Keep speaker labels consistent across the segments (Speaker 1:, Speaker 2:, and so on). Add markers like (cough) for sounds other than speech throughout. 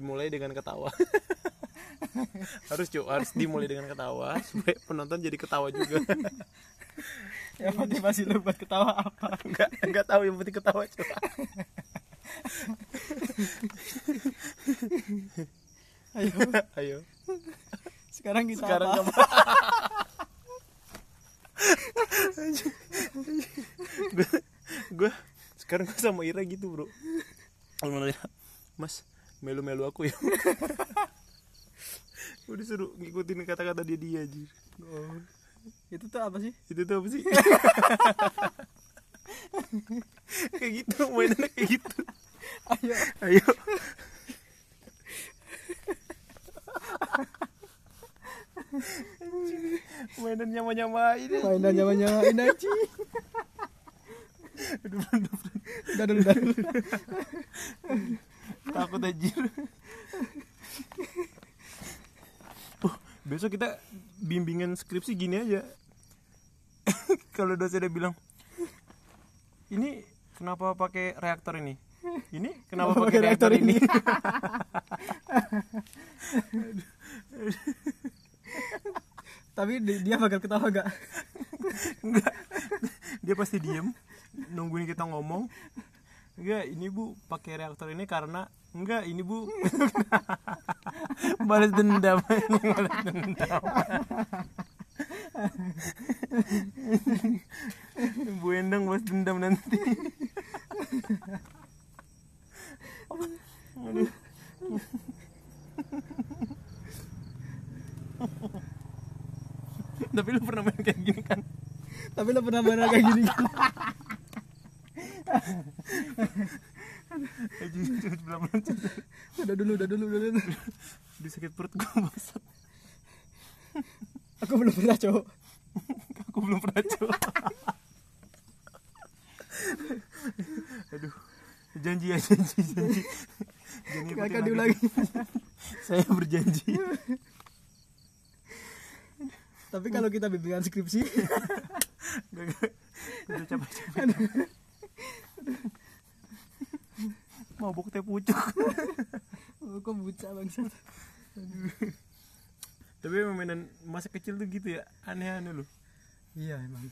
Speaker 1: dimulai dengan ketawa. (laughs) Harus cuy harus dimulai dengan ketawa supaya penonton jadi ketawa juga.
Speaker 2: Ya motivasi lu buat ketawa apa?
Speaker 1: Nggak nggak tahu yang penting ketawa cuy
Speaker 2: ayo.
Speaker 1: Ayo.
Speaker 2: Sekarang kita
Speaker 1: sekarang
Speaker 2: apa?
Speaker 1: gue (laughs) gue sekarang gue sama Ira gitu bro. Nanya, mas melu melu aku ya. (laughs) Udah suruh ngikutin kata-kata dia dia aja
Speaker 2: Oh, itu tuh apa sih?
Speaker 1: Itu tuh apa sih? (laughs) Kayak gitu mainannya kayak gitu.
Speaker 2: Ayo.
Speaker 1: Ayo. Mainan nyama nyamain
Speaker 2: mainan nyawa nyawain aja
Speaker 1: aduh
Speaker 2: udah udah (laughs)
Speaker 1: takut anjir. Oh, besok kita bimbingan skripsi gini aja. (laughs) Kalau dosen udah bilang ini kenapa pakai reaktor ini? Ini kenapa
Speaker 2: Kenapa
Speaker 1: pakai reaktor,
Speaker 2: reaktor
Speaker 1: ini? (laughs)
Speaker 2: tapi di- dia bakal ketawa gak
Speaker 1: enggak dia pasti diem nungguin kita ngomong enggak ini bu pakai reaktor ini karena enggak ini bu. Balas (laughs) dendam. Balas dendam bu endang balas dendam nanti. Aduh. tapi lu pernah main kayak gini kan?
Speaker 2: Tapi lo pernah marah kayak gini kan
Speaker 1: Aduh, cepet pelan-pelan, cepet. (laughs)
Speaker 2: udah dulu udah dulu udah dulu.
Speaker 1: Di sakit perut gue bangsat.
Speaker 2: Aku belum pernah cowok
Speaker 1: aku belum pernah coba aduh. Janji ya janji janji. Jangan
Speaker 2: gak akan
Speaker 1: lagi.
Speaker 2: diulangi. (laughs)
Speaker 1: Saya berjanji.
Speaker 2: Tapi kalau kita bimbingan skripsi. (laughs)
Speaker 1: Gak gak udah capek capek mabuk teh pucuk.
Speaker 2: Oh, kok buca bangsat?
Speaker 1: Tapi mainan masa kecil tuh gitu ya aneh-aneh loh.
Speaker 2: Iya emang.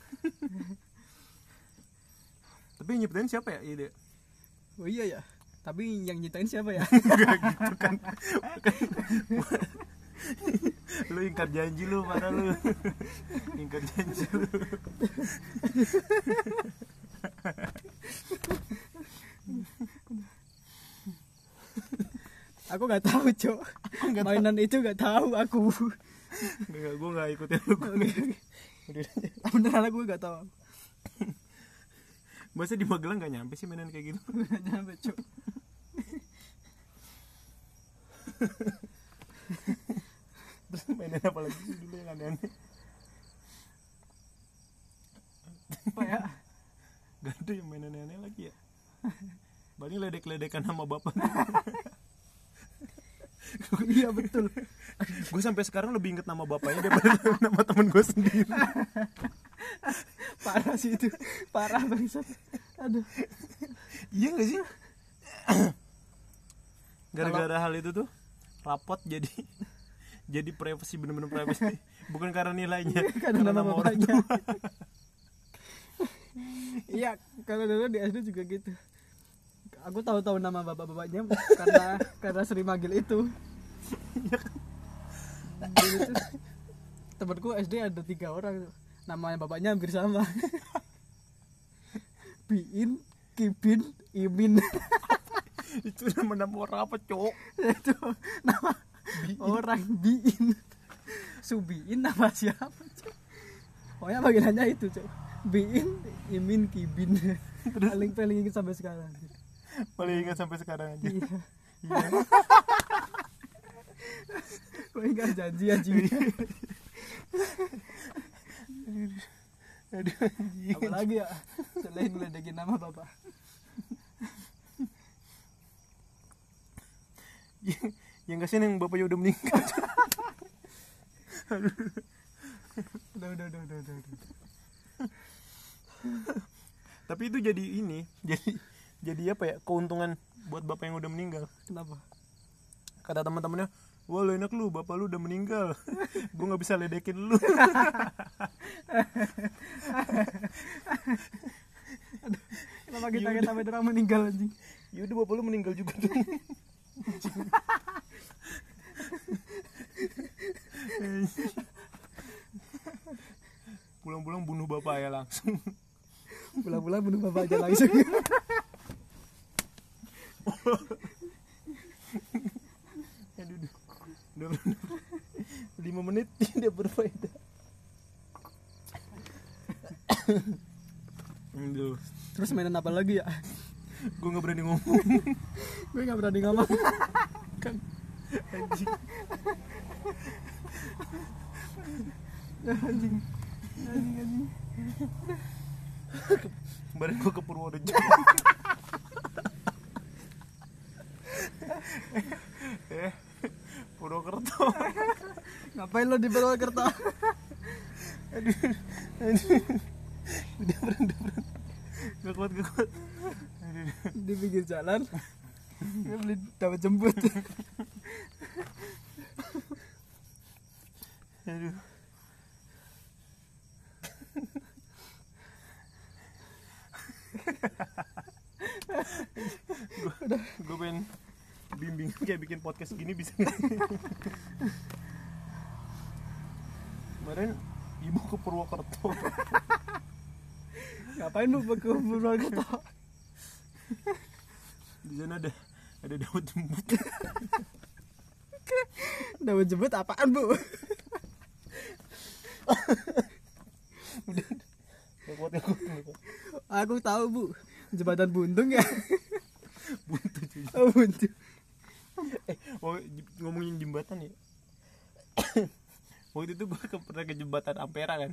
Speaker 1: Tapi nyiptain siapa ya ide?
Speaker 2: Oh iya ya. Tapi yang nyiptain siapa ya? (laughs)
Speaker 1: Gak gitu kan. Lu ingkar janji lu mana lu? Ingkar janji lu
Speaker 2: aku nggak tahu cok.
Speaker 1: Nggak
Speaker 2: mainan itu nggak tahu aku.
Speaker 1: Enggak, gue gak ikutin lu nggak- udah.
Speaker 2: beneran aku nggak tahu.
Speaker 1: Masa di Magelang gak nyampe sih mainan kayak gitu?
Speaker 2: Nggak nyampe cok.
Speaker 1: Terus mainan apa lagi dulu yang aneh-aneh
Speaker 2: apa ya
Speaker 1: Gak ada yang mainan aneh lagi ya? Paling ledek-ledekan sama bapak. (laughs)
Speaker 2: Iya betul.
Speaker 1: Gue sampai sekarang lebih inget nama bapaknya daripada (laughs) nama temen gue sendiri. (laughs)
Speaker 2: Parah sih itu. Parah bangsat. Aduh.
Speaker 1: Iya gak sih? (coughs) Gara-gara hal itu tuh Rapot jadi Jadi privacy bener-bener privacy. Bukan karena nilainya
Speaker 2: karena nama
Speaker 1: orang
Speaker 2: bapaknya.
Speaker 1: tua.
Speaker 2: Iya kalau dulu di SD juga gitu. Aku tahu-tahu nama bapak-bapaknya (laughs) karena karena sering manggil itu. Dulu tuh temanku SD ada tiga orang. Namanya bapaknya hampir sama. (laughs) Biin Kibin Imin. (laughs)
Speaker 1: Itu nama-nama orang apa cowok
Speaker 2: itu nama orang Biin. Subiin nama siapa Cok? pokoknya panggilannya itu cok Biin Imin Kibin. (laughs) Paling paling inget sampai sekarang.
Speaker 1: Paling ingat sampai sekarang aja.
Speaker 2: Iya.
Speaker 1: Iya.
Speaker 2: Kok ingat janji anjing
Speaker 1: Aduh anjing.
Speaker 2: Apalagi ya? Selain ngeledekin nama bapak. (laughs)
Speaker 1: Yang- kasihan yang bapaknya udah meninggal. (laughs)
Speaker 2: Udah udah udah udah, udah. (laughs)
Speaker 1: Tapi itu jadi ini (laughs) Jadi jadi apa ya keuntungan buat bapak yang udah meninggal.
Speaker 2: Kenapa?
Speaker 1: Kata teman-temannya wah lu enak lu bapak lu udah meninggal. (laughs) Gue nggak bisa ledekin lu.
Speaker 2: Kenapa kita kita sampai orang meninggal anjing?
Speaker 1: Yaudah bapak lu meninggal juga tuh. Pulang-pulang bunuh bapak ya langsung
Speaker 2: pulang-pulang bunuh bapak aja langsung. (laughs)
Speaker 1: Aduh udah lima menit (laughs) tidak berfaedah. Aduh,
Speaker 2: terus mainan apa lagi ya?
Speaker 1: Gue nggak berani ngomong. (laughs)
Speaker 2: Gue nggak berani ngomong.
Speaker 1: Kan. Anjing.
Speaker 2: Anjing. Anjing anjing
Speaker 1: kemarin gue ke Purworejo. Eh Purwokerto.
Speaker 2: Ngapain lo di Purwokerto?
Speaker 1: Aduh aduh. Udah udah beran gak kuat gak kuat.
Speaker 2: Di pinggir jalan. Gue beli dapat jemput
Speaker 1: aduh gue gue pengen kayak bikin podcast gini bisa kemarin ibu ke Purwokerto.
Speaker 2: Ngapain lu ke Purwokerto?
Speaker 1: Di sana ada ada daun jembut.
Speaker 2: Dapat jemput apaan bu?
Speaker 1: Udah kuat
Speaker 2: aku tahu bu. Jembatan buntung ya?
Speaker 1: Buntu cuy
Speaker 2: oh buntung (laughs)
Speaker 1: eh ngomongin jembatan ya? (coughs) Waktu itu gue ke, pernah ke jembatan Ampera kan?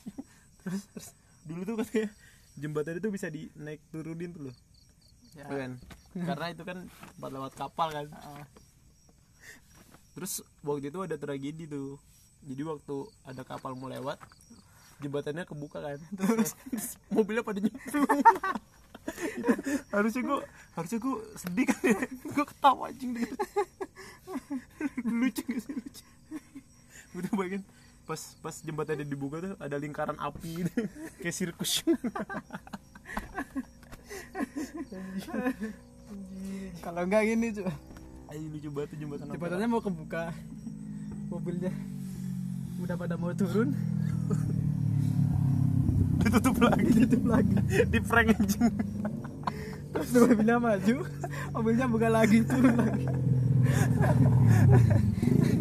Speaker 1: (laughs) Terus, terus dulu tuh katanya jembatan itu bisa dinaik turunin tuh loh.
Speaker 2: Ya.
Speaker 1: kan? Karena itu kan tempat lewat kapal kan?
Speaker 2: Ah,
Speaker 1: terus waktu itu ada tragedi tuh. Jadi waktu ada kapal mau lewat jembatannya kebuka kan? Terus (laughs) mobilnya pada nyemplung harusnya gue harusnya gue sedih kan ya. Gue ketawa anjing lucu gak sih lucu? Udah bayangin. Pas pas jembatannya dibuka tuh ada lingkaran api. Gitu. kayak sirkus.
Speaker 2: Kalau enggak gini cuy
Speaker 1: ayo lucu banget tuh jembatan
Speaker 2: jembatannya mau kebuka mobilnya. Udah pada mau turun
Speaker 1: ditutup lagi.
Speaker 2: Tutup lagi.
Speaker 1: Di prank anjing
Speaker 2: terus mobilnya maju mobilnya buka lagi turun lagi.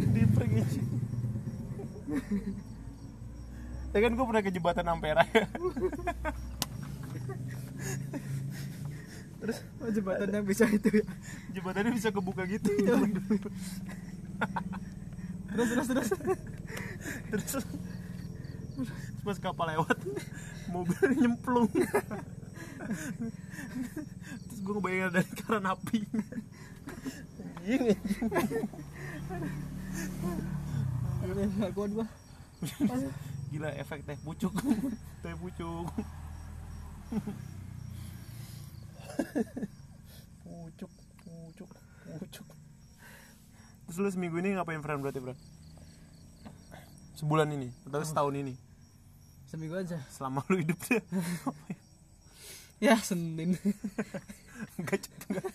Speaker 1: Di prank anjing ya kan gue pernah ke jembatan Ampera. Ya
Speaker 2: terus oh, jembatannya bisa itu ya?
Speaker 1: Jembatannya bisa kebuka gitu.
Speaker 2: Terus terus terus.
Speaker 1: Terus pas kapal lewat. (laughs) Mobilnya nyemplung. Terus gue ngebayangin ada lingkaran api.
Speaker 2: Kuat gua
Speaker 1: gila efek teh pucuk. Teh pucuk. Pucuk pucuk pucuk. Terus lu seminggu ini ngapain Fran? Berarti Fran? Sebulan ini atau setahun ini
Speaker 2: seminggu aja.
Speaker 1: Selama lu hidup deh (laughs)
Speaker 2: ya senin. (laughs)
Speaker 1: Enggak enggak.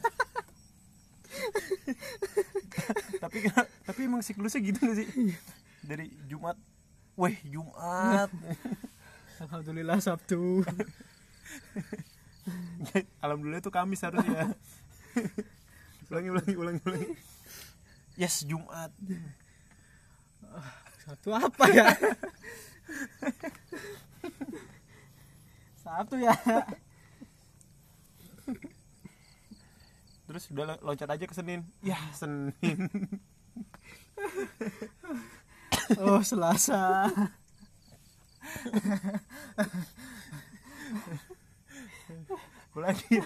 Speaker 1: (laughs) tapi tapi emang siklusnya gitu gak sih? Dari Jumat. Weh Jumat.
Speaker 2: Alhamdulillah sabtu.
Speaker 1: Alhamdulillah itu Kamis harusnya. Ulangi ulangi ulangi ulangi. Yes Jumat.
Speaker 2: Sabtu apa ya sabtu ya.
Speaker 1: Terus udah lo- loncat aja ke Senin. Ya Senin.
Speaker 2: Oh selasa.
Speaker 1: Lagi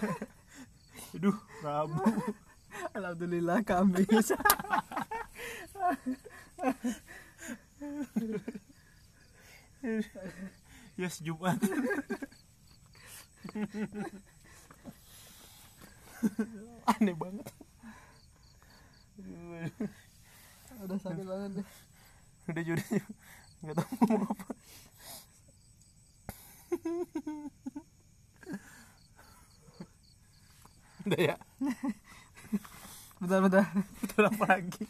Speaker 1: aduh Rabu.
Speaker 2: Alhamdulillah kamis
Speaker 1: yes Jumat (laughs) aneh banget Aduh.
Speaker 2: udah sakit banget deh
Speaker 1: udah jadi nggak tahu mau ngomong apa udah ya
Speaker 2: bentar bentar
Speaker 1: betul apa lagi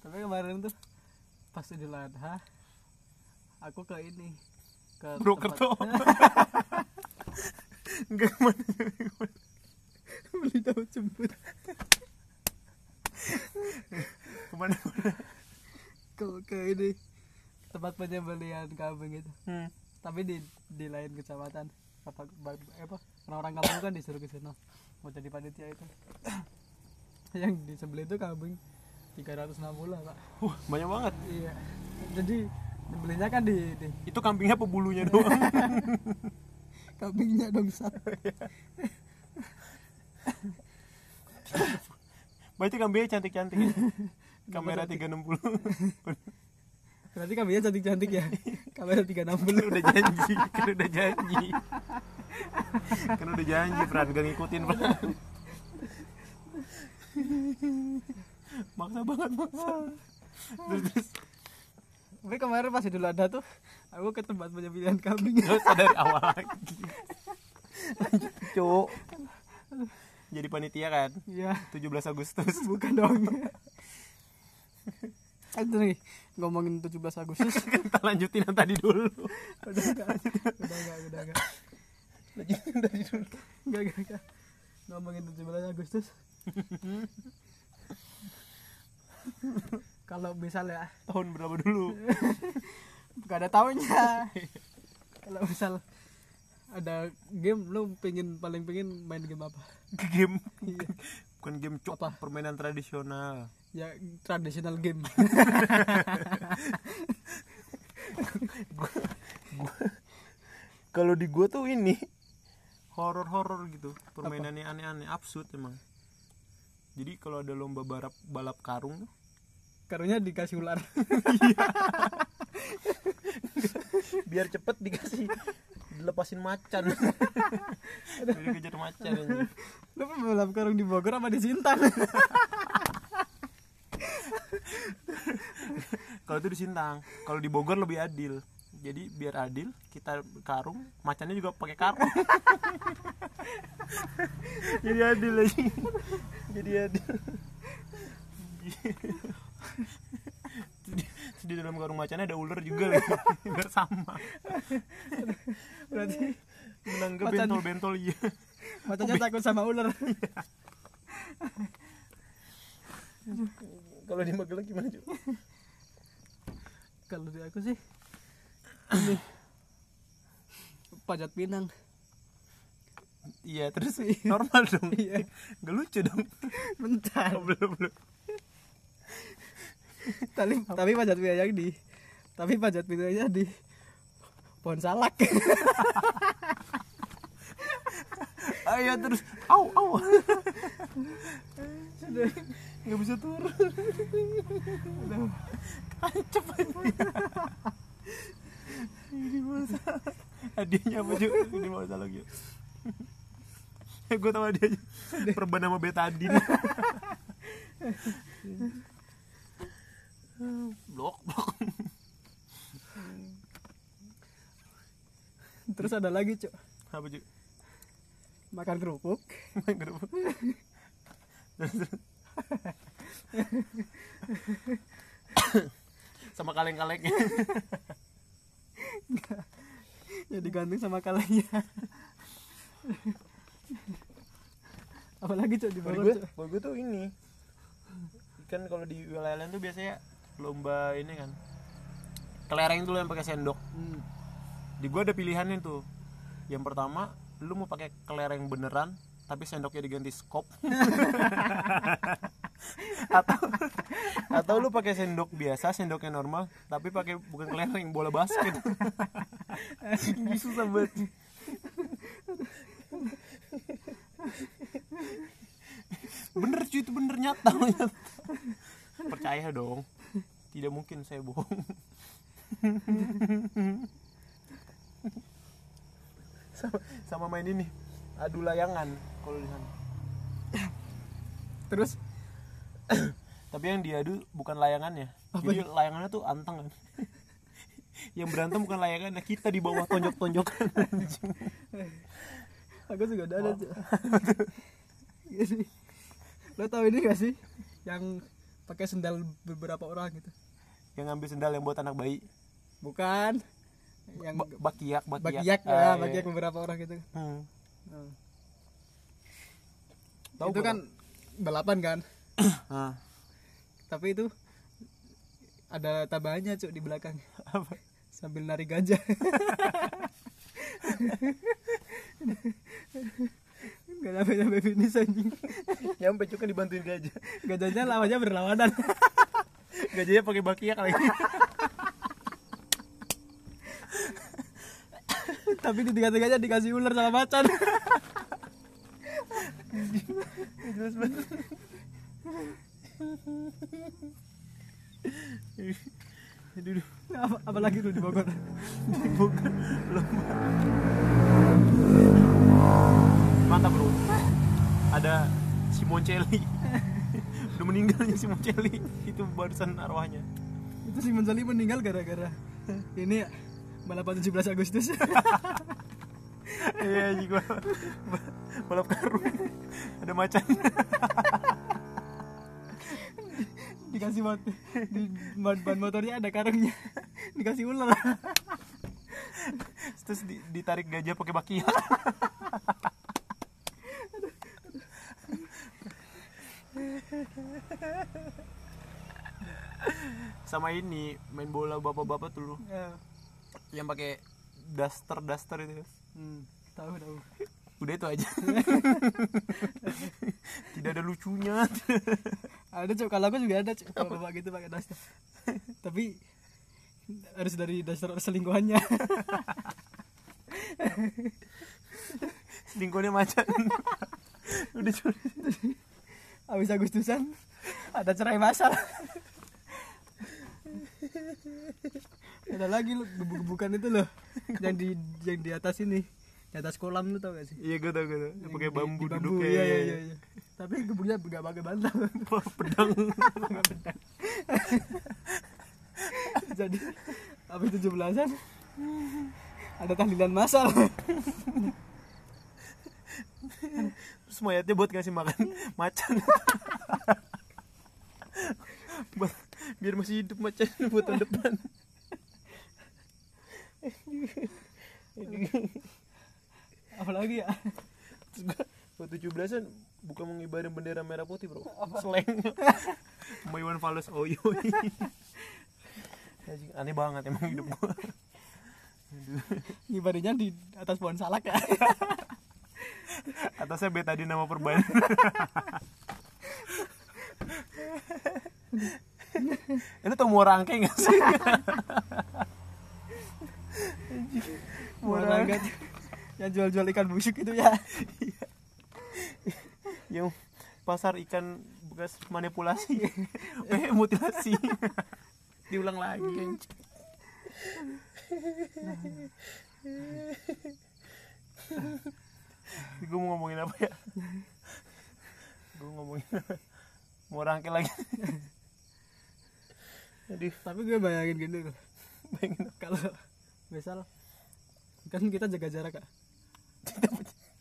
Speaker 2: tapi kemarin tuh pas idul adha aku ke ini ke
Speaker 1: broker
Speaker 2: tempat-
Speaker 1: tuh. (laughs) Enggak ke mana
Speaker 2: beli tahu jemput
Speaker 1: ke mana
Speaker 2: ke ke ini tempat penyembelihan kambing itu.
Speaker 1: Hmm.
Speaker 2: tapi di di lain kecamatan. Apa apa orang-orang kampung kan disuruh ke sana. Mau jadi panitia itu. (coughs) Yang di sebelah itu kambing 360 pak.
Speaker 1: Wah, banyak banget.
Speaker 2: Iya. Jadi dibelinya kan di, di
Speaker 1: itu kambingnya apa bulunya (laughs) doang.
Speaker 2: Kambingnya dong sat. (laughs) (laughs)
Speaker 1: Berarti kambingnya cantik-cantik ya? kamera 360
Speaker 2: berarti kambingnya cantik cantik ya? Kamera 360
Speaker 1: udah janji kan udah janji. Kan udah janji Fran. Gak ngikutin Fran. Maksa banget maksa terus terus
Speaker 2: tapi kemarin pas idul adha tuh aku ke tempat penyembelihan kambing.
Speaker 1: Gak usah dari awal lagi. (laughs) Cuk. Jadi panitia kan?
Speaker 2: Iya.
Speaker 1: 17 Agustus. (laughs)
Speaker 2: Bukan dong. Tuh nih ngomongin 17 Agustus. (laughs)
Speaker 1: Kita lanjutin yang tadi dulu.
Speaker 2: Udah enggak udah enggak udah enggak.
Speaker 1: Lanjutin tadi dulu.
Speaker 2: Enggak enggak, enggak. ngomongin 17 Agustus kalau misalnya
Speaker 1: tahun berapa dulu? (laughs)
Speaker 2: Gak ada tahunnya. Kalau misal ada game lu pengen paling pengen main game apa?
Speaker 1: Game?
Speaker 2: Iya.
Speaker 1: bukan game cuk
Speaker 2: Apa?
Speaker 1: permainan tradisional.
Speaker 2: Ya traditional game.
Speaker 1: Kalau di gua tuh ini horor horor gitu. Permainannya aneh-aneh absurd emang. Jadi kalau ada lomba balap balap karung
Speaker 2: karunya dikasih ular. (laughs)
Speaker 1: Biar cepet dikasih. Dilepasin macan. (laughs) Jadi kejar macan
Speaker 2: lu balap karung di Bogor apa di Sintang
Speaker 1: kalau itu di Sintang. Kalau di Bogor lebih adil. Jadi biar adil kita karung macannya juga pakai karung. Jadi adil lagi jadi adil (laughs) di, dalam karung macannya ada ular juga lagi (laughs) biar sama.
Speaker 2: Berarti
Speaker 1: menang ke
Speaker 2: Macan-
Speaker 1: bentol-bentol iya.
Speaker 2: matanya takut sama ular.
Speaker 1: Kalau di Magelang gimana cuy
Speaker 2: kalau di aku sih ini pajat pinang.
Speaker 1: Iya terus normal dong.
Speaker 2: Iya.
Speaker 1: nggak lucu dong.
Speaker 2: Bentar.
Speaker 1: Oh, belum belum
Speaker 2: tapi tapi pajat pinang di tapi pajat pinangnya di pohon salak. (laughs)
Speaker 1: Ayo terus. Au au. Nggak bisa turun. Kancep aja ini masa. Hadiahnya apa cuy ini masa lagi. Eh gue tahu hadiahnya perban sama betadine blok blok.
Speaker 2: Terus ada lagi cok
Speaker 1: apa cuy
Speaker 2: makan kerupuk. (laughs)
Speaker 1: Main kerupuk. Sama kaleng-kalengnya
Speaker 2: ya digantung sama kalengnya. Apalagi cok di Bogor
Speaker 1: gue,
Speaker 2: cok
Speaker 1: gue tuh ini. Kan kalau di wilayah lain tuh biasanya lomba ini kan. Kelereng dulu yang pakai sendok.
Speaker 2: Hmm.
Speaker 1: di gue ada pilihannya tuh. Yang pertama lu mau pakai kelereng beneran tapi sendoknya diganti skop. (laughs) Atau atau lu pakai sendok biasa sendoknya normal tapi pakai bukan kelereng bola basket. (laughs) Ini susah banget. Bener cuy itu bener nyata nyata. (laughs) percaya dong tidak mungkin saya bohong sama, sama main ini adu layangan kalau di sana
Speaker 2: terus
Speaker 1: Tapi yang diadu bukan layangannya. Jadi layangannya tuh anteng kan. yang berantem bukan layangannya, kita di bawah tonjok-tonjokan. anjing.
Speaker 2: aku juga ada lo tau ini gak sih yang pakai sendal beberapa orang gitu
Speaker 1: yang ngambil sendal yang buat anak bayi.
Speaker 2: bukan yang
Speaker 1: Ba- bakiak, bakiak.
Speaker 2: bakiak
Speaker 1: Ah,
Speaker 2: ya
Speaker 1: iya.
Speaker 2: bakiak beberapa orang gitu
Speaker 1: Hmm.
Speaker 2: Hmm. Itu kan balapan kan (coughs)
Speaker 1: Ah.
Speaker 2: tapi itu ada tambahannya cuk di belakang
Speaker 1: Apa?
Speaker 2: sambil nari gajah (laughs) nggak nyampe nyampe finish anjing
Speaker 1: Nyampe juga dibantuin gajah.
Speaker 2: gajahnya lawannya berlawanan (laughs)
Speaker 1: Gajahnya pakai bakiak lagi.
Speaker 2: tapi di tiga-tiganya dikasih ular sama macan
Speaker 1: Jelas banget.
Speaker 2: Apa, lagi tuh di Bogor
Speaker 1: Bukan lomba. Mantap bro. Ada Simoncelli. Udah meninggalnya Simoncelli. Itu barusan arwahnya.
Speaker 2: itu si Menzali meninggal gara-gara ini balapan 17 Agustus
Speaker 1: Iya juga. Balap karung. Ada macan.
Speaker 2: dikasih mot di ban, ban motornya ada karungnya dikasih ular
Speaker 1: Terus di- ditarik gajah pakai bakiak. Sama ini main bola bapak-bapak tuh lu.
Speaker 2: ya.
Speaker 1: yang pakai daster daster itu.
Speaker 2: Hmm, tahu tahu.
Speaker 1: Udah itu aja. (laughs) Tidak ada lucunya.
Speaker 2: Ada cok kalau aku juga ada cok kalau bapak gitu pakai daster tapi harus dari daster selingkuhannya.
Speaker 1: Selingkuhnya macan (laughs) udah curi
Speaker 2: habis Agustusan ada cerai masal ada lagi lu gebuk-gebukan itu loh. Yang di yang di atas ini. Di atas kolam lu tau gak sih?
Speaker 1: Iya gue tau gue tau.
Speaker 2: Yang
Speaker 1: pakai
Speaker 2: di-
Speaker 1: bambu
Speaker 2: di
Speaker 1: duduk
Speaker 2: iya, iya, iya, iya. tapi gebuknya gak pakai bantal.
Speaker 1: Pedang
Speaker 2: pedang. jadi habis tujuh belasan ada tahlilan masal
Speaker 1: terus mayatnya buat ngasih makan macan buat biar masih hidup macan buat tahun depan.
Speaker 2: Apalagi ya?
Speaker 1: Terus gua tujuh belasan bukan mengibarin bendera merah putih bro. Seleng sama Iwan Fals Oyo Anjing, aneh banget emang hidup gua.
Speaker 2: Ngibarinya di atas pohon salak ya?
Speaker 1: Atasnya beta di nama perban itu tau muara angke gak sih?
Speaker 2: Muara angkat yang jual-jual ikan busuk itu ya.
Speaker 1: Yang pasar ikan bekas manipulasi. Eh mutilasi. Diulang lagi anjing. gue mau ngomongin apa ya? Gue ngomongin mau rangkai lagi aduh.
Speaker 2: Tapi gue bayangin gini loh (laughs)
Speaker 1: bayangin
Speaker 2: kalau misal kan kita jaga jarak kak.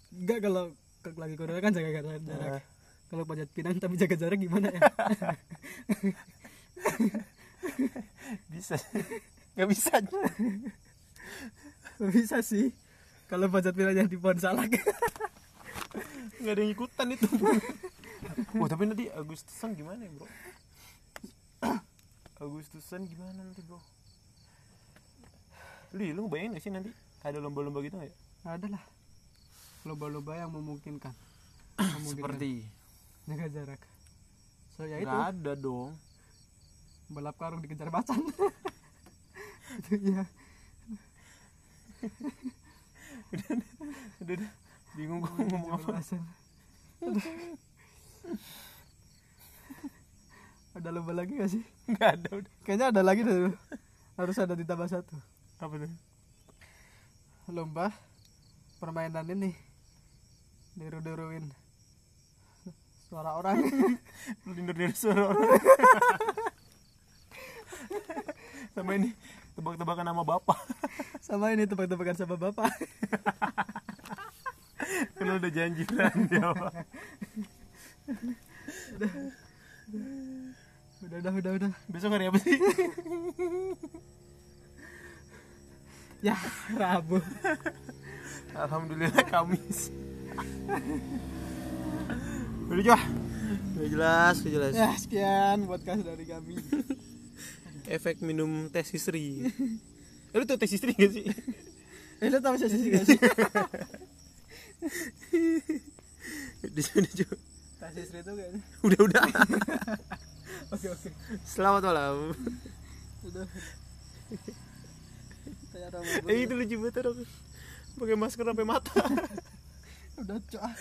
Speaker 2: Enggak kalau ke- lagi corona kan jaga jarak.
Speaker 1: Nah,
Speaker 2: kalau panjat pinang tapi jaga jarak gimana ya? (laughs)
Speaker 1: Bisa. Nggak bisa
Speaker 2: Nggak bisa sih. Kalau panjat pinangnya di pohon salak.
Speaker 1: Nggak ada yang ikutan itu. (laughs) Oh tapi nanti Agustusan gimana ya bro Agustusan gimana nanti bro? Lu lu bayangin gak sih nanti ada lomba-lomba gitu nggak ya?
Speaker 2: Ada lah. Lomba-lomba yang memungkinkan. (clears throat) Memungkinkan.
Speaker 1: Seperti?
Speaker 2: Jaga jarak. So ya itu.
Speaker 1: ada dong.
Speaker 2: Balap karung dikejar macan. (laughs) Itu ya (laughs)
Speaker 1: udah udah bingung gue ngomong apa. (laughs)
Speaker 2: ada lomba lagi gak sih? (laughs)
Speaker 1: Nggak ada udah.
Speaker 2: Kayaknya ada lagi deh. Harus ada ditambah satu.
Speaker 1: Apa tuh?
Speaker 2: Lomba permainan ini. Diru-diruin. Suara orang. (laughs)
Speaker 1: Dari suara orang. Sama ini Tebak-tebakan nama bapak.
Speaker 2: Sama ini tebak-tebakan sama bapak. (laughs)
Speaker 1: Kan udah janji kan dia Pak.
Speaker 2: Udah udah udah udah.
Speaker 1: Besok hari apa sih? (laughs)
Speaker 2: ya rabu.
Speaker 1: Alhamdulillah Kamis. Udah Jah Udah jelas, udah jelas.
Speaker 2: Ya sekian podcast dari kami.
Speaker 1: Efek minum teh sisri. Eh, Lu tuh teh sisri gak sih?
Speaker 2: eh lo tau sih gak sih? (laughs)
Speaker 1: Di sini juga
Speaker 2: itu kayaknya
Speaker 1: Udah udah (laughs) Selamat malam
Speaker 2: udah.
Speaker 1: Eh itu lucu banget orang Pakai masker sampai mata
Speaker 2: udah cok.